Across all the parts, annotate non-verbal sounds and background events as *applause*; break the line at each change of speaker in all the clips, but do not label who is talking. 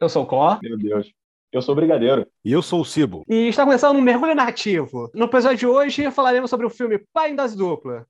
Eu sou o Cló.
Meu Deus. Eu sou o Brigadeiro.
E eu sou o Cibo.
E está começando um mergulho narrativo. No episódio de hoje falaremos sobre o filme Pai em Dose Dupla.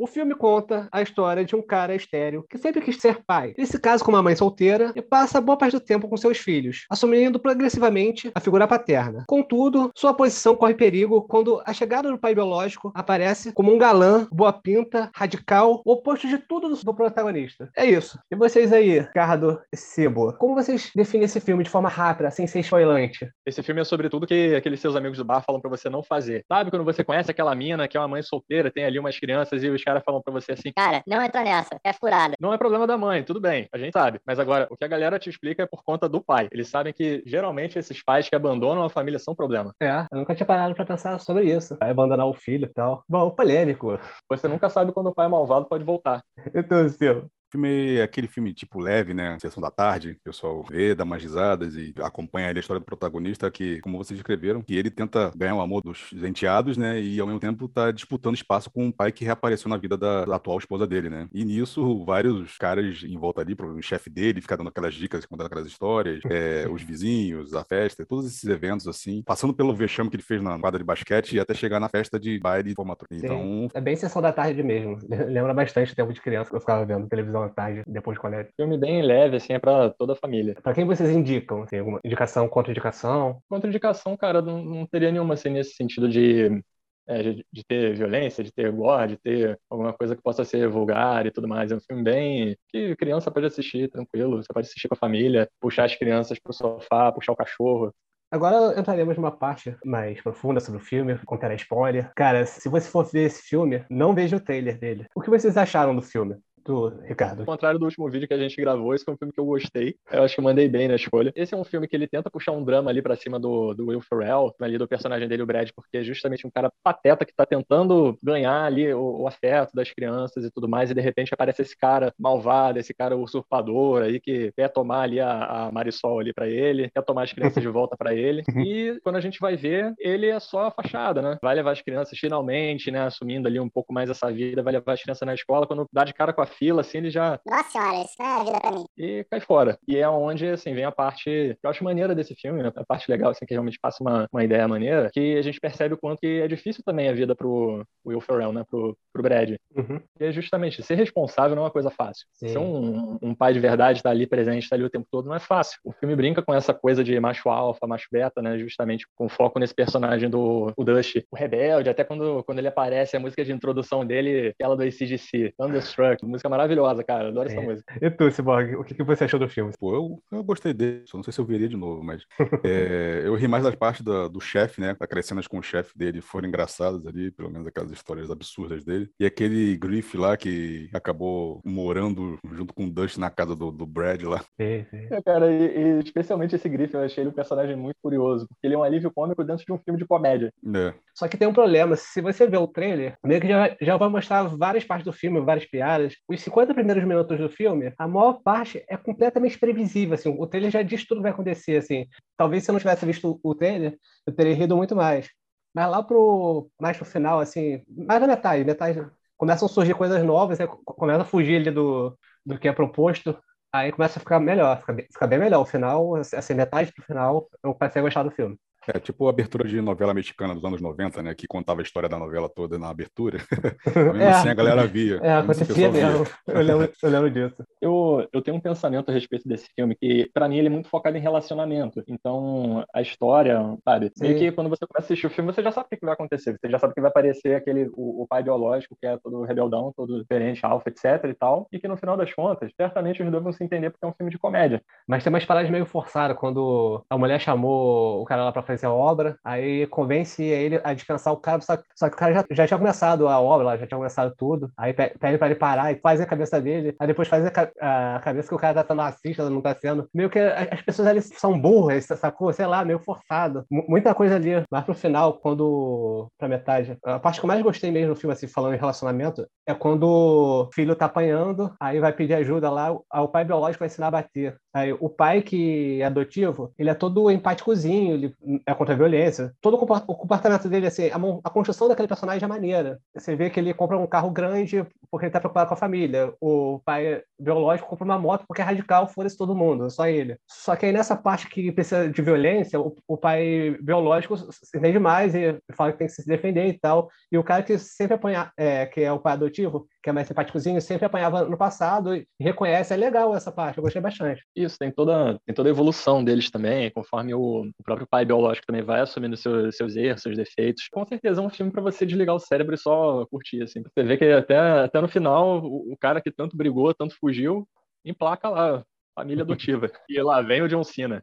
O filme conta a história de um cara estéreo que sempre quis ser pai. Ele se casa com uma mãe solteira e passa boa parte do tempo com seus filhos, assumindo progressivamente a figura paterna. Contudo, sua posição corre perigo quando a chegada do pai biológico aparece como um galã, boa pinta, radical, oposto de tudo do protagonista. É isso. E vocês aí, Ricardo e Sebo, como vocês definem esse filme de forma rápida, sem ser spoilante?
Esse filme é sobre tudo que aqueles seus amigos do bar falam para você não fazer. Sabe quando você conhece aquela mina que é uma mãe solteira, tem ali umas crianças e os caras falam pra você assim:
Cara, não entra nessa, é furada.
Não é problema da mãe, tudo bem, a gente sabe. Mas agora, o que a galera te explica é por conta do pai. Eles sabem que geralmente esses pais que abandonam a família são problema.
É, eu nunca tinha parado pra pensar sobre isso. Vai abandonar o filho e tal. Bom, polêmico.
Você nunca sabe quando o pai malvado pode voltar.
Então, seu.
Filme é aquele filme tipo leve, né? Sessão da tarde, o pessoal vê, dá umas risadas e acompanha ali a história do protagonista, que, como vocês descreveram, que ele tenta ganhar o amor dos enteados, né? E ao mesmo tempo tá disputando espaço com um pai que reapareceu na vida da, da atual esposa dele, né? E nisso, vários caras em volta ali, o chefe dele, fica dando aquelas dicas, contando aquelas histórias, é, *laughs* os vizinhos, a festa, todos esses eventos, assim, passando pelo vexame que ele fez na quadra de basquete e até chegar na festa de baile de formatura. Então,
É bem sessão da tarde mesmo. *laughs* Lembra bastante o tempo de criança que eu ficava vendo televisão à tarde, depois do colégio.
Filme bem leve, assim, é pra toda a família.
Pra quem vocês indicam? Tem alguma indicação, contraindicação?
Contraindicação, cara, não, não teria nenhuma assim nesse sentido de, é, de, de ter violência, de ter gore, de ter alguma coisa que possa ser vulgar e tudo mais. É um filme bem que criança pode assistir tranquilo, você pode assistir com a família, puxar as crianças pro sofá, puxar o cachorro.
Agora entraremos numa parte mais profunda sobre o filme, contar spoiler. Cara, se você for ver esse filme, não veja o trailer dele. O que vocês acharam do filme? Do Ricardo?
Ao contrário do último vídeo que a gente gravou, esse foi um filme que eu gostei. Eu acho que eu mandei bem na escolha. Esse é um filme que ele tenta puxar um drama ali pra cima do, do Will Ferrell, ali do personagem dele, o Brad, porque é justamente um cara pateta que tá tentando ganhar ali o, o afeto das crianças e tudo mais, e de repente aparece esse cara malvado, esse cara usurpador aí que quer tomar ali a, a Marisol ali pra ele, quer tomar as crianças de volta pra ele. E quando a gente vai ver, ele é só a fachada, né? Vai levar as crianças finalmente, né? Assumindo ali um pouco mais essa vida, vai levar as crianças na escola. Quando dá de cara com a fila, assim, ele já
Nossa senhora, isso não é a vida pra mim.
e cai fora. E é onde, assim, vem a parte que eu acho maneira desse filme, né? A parte legal, assim, que realmente passa uma, uma ideia maneira, que a gente percebe o quanto que é difícil também a vida pro Will Ferrell, né? Pro, pro Brad.
Uhum.
E é justamente, ser responsável não é uma coisa fácil.
Sim.
Ser um, um pai de verdade, estar ali presente, estar ali o tempo todo, não é fácil. O filme brinca com essa coisa de macho alfa, macho beta, né? Justamente com foco nesse personagem do o Dusty, o rebelde, até quando, quando ele aparece, a música de introdução dele, aquela do ACDC, Thunderstruck, música maravilhosa, cara, adoro essa
É.
música.
E tu, Cyborg, o que que você achou do filme?
pô, eu, eu gostei dele, só não sei se eu veria de novo, mas *laughs* é, eu ri mais das partes da- do chefe, né? Aquelas cenas com o chefe dele foram engraçadas ali, pelo menos aquelas histórias absurdas dele. E aquele Griff lá que acabou morando junto com o Dust na casa do, do Brad lá.
Sim, sim.
É, cara, e, e especialmente esse Griffin, eu achei ele um personagem muito curioso, porque ele é um alívio cômico dentro de um filme de comédia.
É,
Só que tem um problema, se você ver o trailer, meio que já, já vai mostrar várias partes do filme, várias piadas. Os 50 primeiros minutos do filme, a maior parte é completamente previsível, assim, o trailer já diz tudo que vai acontecer, assim. Talvez se eu não tivesse visto o trailer, eu teria rido muito mais. Mas lá pro, mais pro final, assim, mais da metade, metade, começam a surgir coisas novas, né? Co- começa a fugir ali do, do que é proposto, aí começa a ficar melhor, fica bem, fica bem melhor. O final, assim, metade pro final, eu passei a gostar do filme.
É tipo a abertura de novela mexicana dos anos 90, né? Que contava a história da novela toda na abertura. *laughs* Mesmo
É.
assim a galera via.
É,
assim,
acontecia mesmo. Eu lembro, eu lembro disso. *laughs*
Eu, eu tenho um pensamento a respeito desse filme que, pra mim, ele é muito focado em relacionamento. Então, a história, sabe? Meio que quando você começa a assistir o filme, você já sabe o que que vai acontecer. Você já sabe que vai aparecer aquele, o, o pai biológico, que é todo rebeldão, todo diferente, alfa, etc e tal. E que no final das contas, certamente os dois vão se entender porque é um filme de comédia.
Mas tem umas paradas meio forçadas quando a mulher chamou o cara lá pra fazer a obra, aí convence ele a dispensar o cara, só, só que o cara já, já tinha começado a obra, lá, já tinha começado tudo. Aí pe- pede pra ele parar e faz a cabeça dele, aí depois faz a, a cabeça que o cara tá sendo racista, não tá sendo. Meio que as pessoas ali são burras, sacou? Sei lá, meio forçado. Mu- Muita coisa ali. Mas pro final, quando. pra metade. A parte que eu mais gostei mesmo no filme, assim, falando em relacionamento, é quando o filho tá apanhando, aí vai pedir ajuda lá, o pai biológico vai ensinar a bater. Aí o pai que é adotivo, ele é todo empáticozinho, ele é contra a violência. Todo o comportamento dele, assim, a, construção daquele personagem é maneira. Você vê que ele compra um carro grande porque ele tá preocupado com a família. O pai biológico compra uma moto porque é radical, foda-se todo mundo, só ele. Só que aí nessa parte que precisa de violência, o, o pai biológico se entende mais e fala que tem que se defender e tal. E o cara que sempre apanha, é, que é o pai adotivo, que é mais simpáticozinho, sempre apanhava no passado e reconhece. É legal essa parte, eu gostei bastante.
Isso, tem toda, tem toda a evolução deles também, conforme o, o próprio pai biológico também vai assumindo seus, seus erros, seus defeitos. Com certeza é um filme para você desligar o cérebro e só curtir, assim. Você vê que até, até no final, o, o cara que tanto brigou, tanto fugiu, emplaca lá, família adotiva. *laughs* e lá vem o John Cena.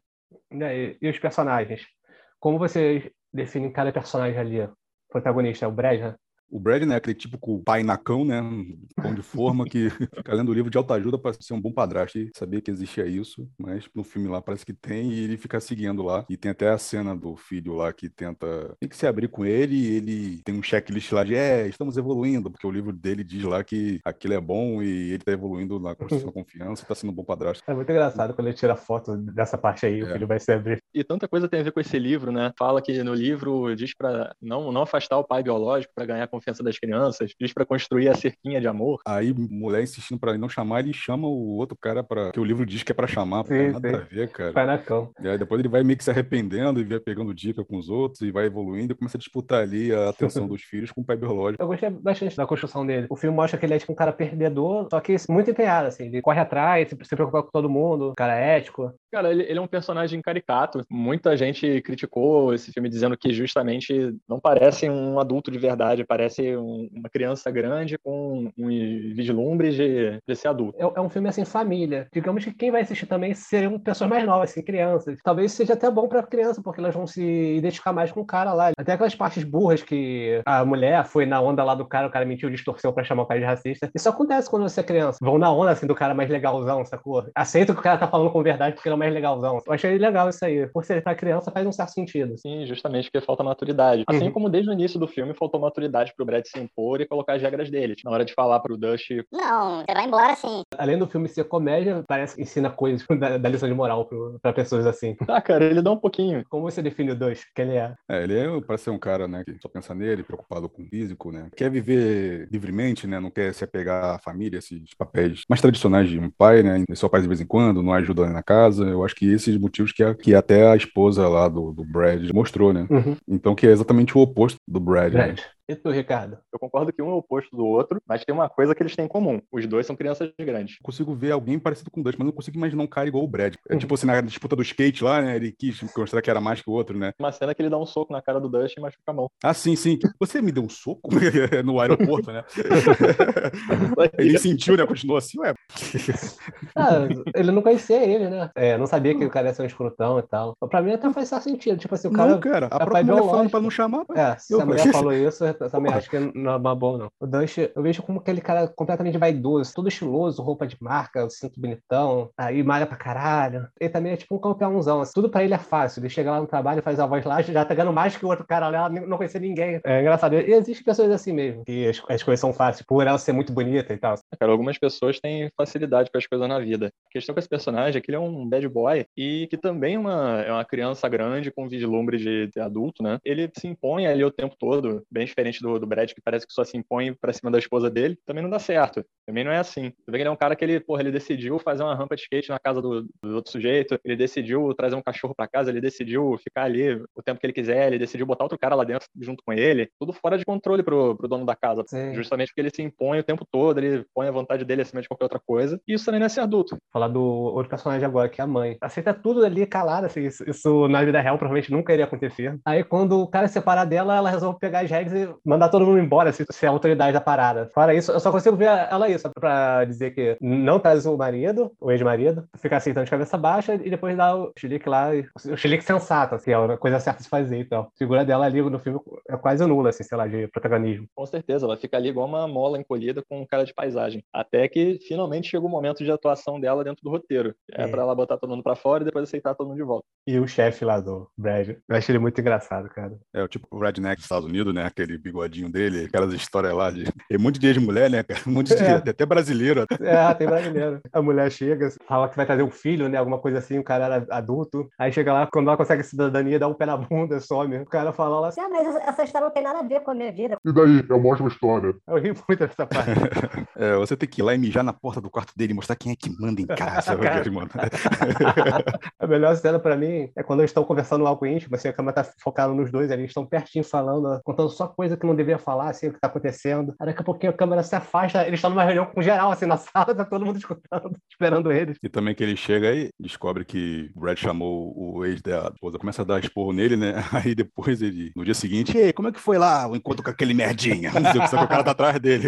E, e os personagens? Como vocês definem cada personagem ali? O protagonista é o Brad, né?
O Brad, né, aquele tipo com o pai nacão, né, um pão de forma que *laughs* fica lendo o livro de autoajuda para ser um bom padrasto e sabia que existia isso, mas no filme lá parece que tem e ele fica seguindo lá. E tem até a cena do filho lá que tenta tem que se abrir com ele e ele tem um checklist lá de é, estamos evoluindo, porque o livro dele diz lá que aquilo é bom e ele tá evoluindo na construção da confiança e tá sendo um bom padrasto.
É muito engraçado quando ele tira foto dessa parte aí, é. o filho vai se abrir.
E tanta coisa tem a ver com esse livro, né? Fala que no livro diz para não, não afastar o pai biológico para ganhar confiança das crianças, diz para construir a cerquinha de amor.
Aí, mulher insistindo para não chamar, ele chama o outro cara para que o livro diz que é para chamar, sim, nada sim. a ver, cara.
Panacão.
E aí depois ele vai meio que se arrependendo e vai pegando dica com os outros e vai evoluindo e começa a disputar ali a atenção *laughs* dos filhos com o pai biológico.
Eu gostei bastante da construção dele. O filme mostra que ele é tipo um cara perdedor, só que muito empenhado, assim. Ele corre atrás, se preocupa com todo mundo, cara ético.
Cara, ele, ele, é um personagem caricato. Muita gente criticou esse filme dizendo que justamente não parece um adulto de verdade, parece um, uma criança grande com um vislumbre de, de ser adulto.
É, é, um filme assim, família. Digamos que quem vai assistir também seriam pessoas mais novas, assim, crianças. Talvez seja até bom pra criança, porque elas vão se identificar mais com o cara lá. Até aquelas partes burras que a mulher foi na onda lá do cara, o cara mentiu, distorceu pra chamar o cara de racista. Isso acontece quando você é criança. Vão na onda, assim, do cara mais legalzão, sacou? Aceita que o cara tá falando com verdade, porque ele mais legalzão. Eu achei legal isso aí. Por ser pra criança, faz um certo sentido.
Sim, justamente porque falta maturidade. Assim uhum. como desde o início do filme faltou maturidade pro Brad se impor e colocar as regras dele. Na hora de falar pro Dust.
Não, você vai embora sim.
Além do filme ser comédia, parece que ensina coisas *laughs* da, da lição de moral pro, pra pessoas assim.
Ah, cara, ele dá um pouquinho.
Como você define o Dust? Que ele é?
É, ele é, parece ser um cara, né, que só pensa nele, preocupado com o físico, né? Quer viver livremente, né? Não quer se apegar à família, esses papéis mais tradicionais de um pai, né? Só pai de vez em quando, não ajuda na casa. Eu acho que esses motivos que, a, que até a esposa lá do, do Brad mostrou, né? Uhum. Então, que é exatamente o oposto do Brad. Né? Brad. Né?
E tu, Ricardo?
Eu concordo que um é o oposto do outro, mas tem uma coisa que eles têm em comum. Os dois são crianças grandes.
Consigo ver alguém parecido com o Dust, mas não consigo imaginar um cara igual o Brad. É uhum. tipo assim, na disputa do skate lá, né? Ele quis mostrar que era mais que o outro, né?
Uma cena que ele dá um soco na cara do Dust e machuca a mão.
Ah, sim, sim. Você me deu um soco *laughs* no aeroporto, né? *laughs* ele sentiu, né? Continuou assim, ué.
ah, ele não conhecia ele, né? É, não sabia que o cara ia ser um escrutão e tal. Pra mim até faz sentido. Tipo assim, o cara.
Não, cara. A é própria mulher falando pra não chamar.
É, se eu, a mulher falou isso, também acho que não é uma boa, não. O Dust, eu vejo como aquele cara completamente vaidoso, todo estiloso, roupa de marca, cinto bonitão, aí malha pra caralho. Ele também é tipo um campeãozão, assim, tudo pra ele é fácil. Ele chega lá no trabalho, faz a voz lá, já tá ganhando mais que o outro cara lá, não conhecer ninguém. É engraçado. E existem pessoas assim mesmo, que as, as coisas são fáceis, por ela ser muito bonita e tal.
Cara, algumas pessoas têm facilidade com as coisas na vida. A questão com esse personagem é que ele é um bad boy e que também é uma, é uma criança grande com vislumbre de, de adulto, né? Ele se impõe ali o tempo todo, bem diferente do, do Brad, que parece que só se impõe pra cima da esposa dele, também não dá certo. Também não é assim. Você vê que ele é um cara que ele, porra, ele decidiu fazer uma rampa de skate na casa do, do outro sujeito, ele decidiu trazer um cachorro para casa, ele decidiu ficar ali o tempo que ele quiser, ele decidiu botar outro cara lá dentro junto com ele, tudo fora de controle pro, pro dono da casa. Sim. Justamente porque ele se impõe o tempo todo, ele põe a vontade dele acima de qualquer outra coisa. E isso também não é ser adulto.
Falar do outro personagem agora, que é a mãe. Aceita tudo ali calada, assim, isso, isso na vida real provavelmente nunca iria acontecer. Aí quando o cara se separar dela, ela resolve pegar as regras e mandar todo mundo embora, assim, ser a autoridade da parada. Fora isso, eu só consigo ver ela isso, pra dizer que não traz o marido, o ex-marido, ficar aceitando de cabeça baixa e depois dar o chilique lá, o chilique sensato, assim, é a coisa certa de se fazer então. A figura dela ali no filme é quase nula, assim, sei lá, de protagonismo.
Com certeza, ela fica ali igual uma mola encolhida com um cara de paisagem. Até que finalmente chega o momento de atuação dela dentro do roteiro. É, é. pra ela botar todo mundo pra fora e depois aceitar todo mundo de volta.
E o chefe lá do Brad, eu achei ele muito engraçado, cara.
É, o tipo o redneck dos Estados Unidos, né? Aquele bigodinho dele, aquelas histórias lá de. E muito dia de mulher, né, cara? Muito dia. tem até brasileiro.
É, tem brasileiro. A mulher chega, fala que vai trazer um filho, né? Alguma coisa assim, o cara era adulto. Aí chega lá, quando ela consegue cidadania, dá um pé na bunda, some. O cara fala lá assim,
Ah, mas essa história não tem nada a ver com a minha vida.
E daí? É uma ótima história. *laughs*
eu ri muito dessa parte. *laughs*
É, você tem que ir lá e mijar na porta do quarto dele e mostrar quem é que manda em casa, *laughs*
Cara. A melhor cena pra mim é quando eles estão conversando algo íntimo, assim, a câmera tá focada nos dois, eles estão pertinho falando, contando só coisa que não devia falar, assim, o que tá acontecendo. Aí daqui a pouquinho a câmera se afasta, eles estão numa reunião com geral, assim, na *laughs* sala, tá todo mundo escutando, *laughs* esperando eles.
E também que ele chega aí, descobre que o Brad chamou o ex da esposa, começa a dar esporro nele, né? *laughs* Aí depois ele, no dia seguinte, ei, como é que foi lá o encontro com aquele merdinha? Não sei o que, só que o cara tá atrás dele.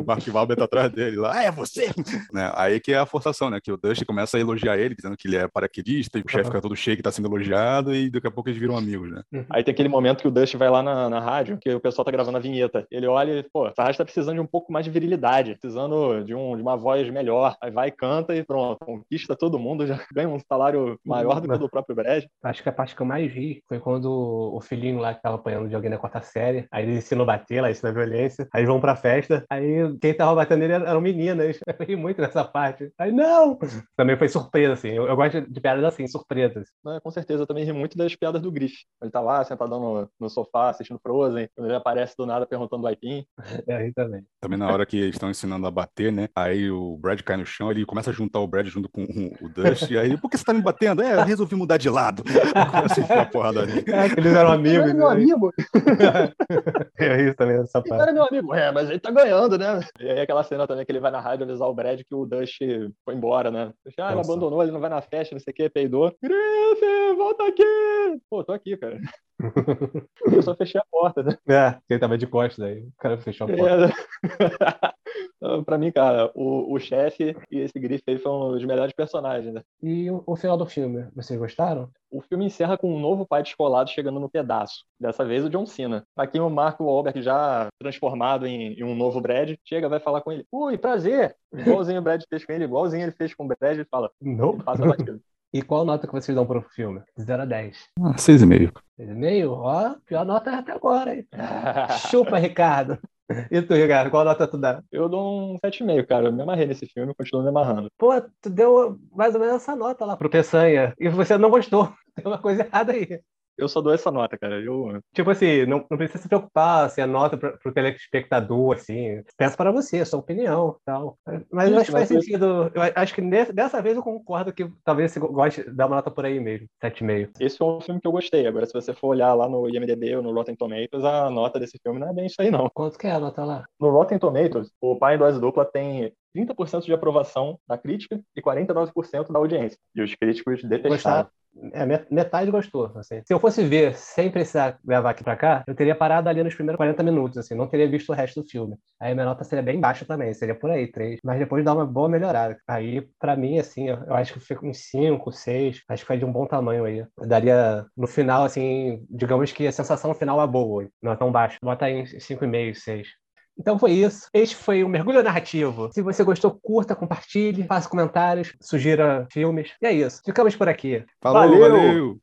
o Mark Wahlberg tá atrás dele lá, ah, é você? Né? Aí que é a forçação, né? Que o Dusty começa a elogiar ele, dizendo que ele é paraquedista, e o chefe fica todo cheio que tá sendo elogiado, e daqui a pouco eles viram amigos, né?
Aí tem aquele momento que o Dust vai lá na, na rádio, que o pessoal tá gravando a vinheta. Ele olha e, pô, rádio tá precisando de um pouco mais de virilidade, precisando de, um, de uma voz melhor. Aí vai, canta e pronto, conquista todo mundo, já *laughs* ganha um salário maior do que o do próprio Brad.
Acho que a parte que eu mais ri foi quando o filhinho lá que tava apanhando de alguém na quarta série, aí eles ensinam a bater lá, ensinam a violência, aí vão pra festa, aí quem tava batendo nele eram meninas. *laughs* Eu ri muito nessa parte. Aí, não! Também foi surpresa, assim. Eu, eu gosto de piadas assim, surpresas.
Né, com certeza, eu também ri muito das piadas do Griff. Ele tá lá, sentadão no, no sofá, assistindo Frozen, quando ele aparece do nada perguntando do Aipim. *laughs*
É, aí também.
Também na hora que eles estão ensinando a bater, né? Aí o Brad cai no chão, ele começa a juntar o Brad junto com o Dusty, e aí, por que você tá me batendo? É, eu resolvi mudar de lado. *laughs* Começa a enfiar porrada ali. *laughs*
É, que eles eram amigos.
Ele é meu amigo,
Eu ri também nessa
ele
parte.
era meu amigo. É, mas ele tá ganhando, né? E aí aquela cena também que ele vai na rádio avisar o Brad que o Dust foi embora, né? Ah, ele
Nossa.
abandonou, ele não vai na festa, não sei o que, peidou. Griff, volta aqui! Pô, tô aqui, cara. Eu só fechei a porta, né?
É, ele tava de costas aí. O cara fechou a porta. *laughs*
É. pra mim, cara, o, o chefe e esse Griff aí foram os melhores personagens, né?
E o, o final do filme, vocês gostaram?
O filme encerra com um novo pai descolado chegando no pedaço. Dessa vez o John Cena. Aqui o Marco Wahlberg já transformado em, em um novo Brad, chega, vai falar com ele. Ui, prazer! Igualzinho o Brad fez com ele, igualzinho ele fez com o Brad, ele fala,
Não.
passa batido. *laughs*
E qual nota que vocês dão pro filme? De 0 a 10.
Ah, seis e meio.
6,5? Ó, pior nota até agora, hein? *laughs* Chupa, Ricardo. E tu, Ricardo, qual nota tu dá?
Eu dou um 7,5, cara. Eu me amarrei nesse filme, continuo me amarrando.
Pô, tu deu mais ou menos essa nota lá pro Peçanha. E você não gostou. *laughs* Tem uma coisa errada aí.
Eu só dou essa nota, cara. Eu,
Tipo assim, não, não precisa se preocupar se a nota pro, pro telespectador, assim. Peço para você, sua opinião tal. Mas eu
Isso,
acho que faz
mas-
sentido. Eu acho que nesse- dessa vez eu concordo que talvez você goste de dar uma nota por aí mesmo. 7,5.
esse foi um filme que eu gostei. Agora, se você for olhar lá no IMDB ou no Rotten Tomatoes, a nota desse filme não é bem isso aí, não.
Quanto que é a nota lá?
No Rotten Tomatoes, o Pai em Dose Dupla tem 30% de aprovação da crítica e 49% da audiência. E os críticos detestaram.
Gostar? É, met- metade gostou, assim. Se eu fosse ver sem precisar gravar aqui pra cá, eu teria parado ali nos primeiros 40 minutos, assim, não teria visto o resto do filme. Aí minha nota seria bem baixa também, seria por aí, 3. Mas depois dá uma boa melhorada. Aí, pra mim, assim, eu eu acho que fica uns 5, 6, acho que foi de um bom tamanho aí. Eu daria, no final, assim, digamos que a sensação final é boa, não é tão baixa. Bota aí uns 5,5, 6. Então foi isso. Este foi o Mergulho Narrativo. Se você gostou, curta, compartilhe, faça comentários, sugira filmes. E é isso. Ficamos por aqui.
Falou,
Valeu!
valeu.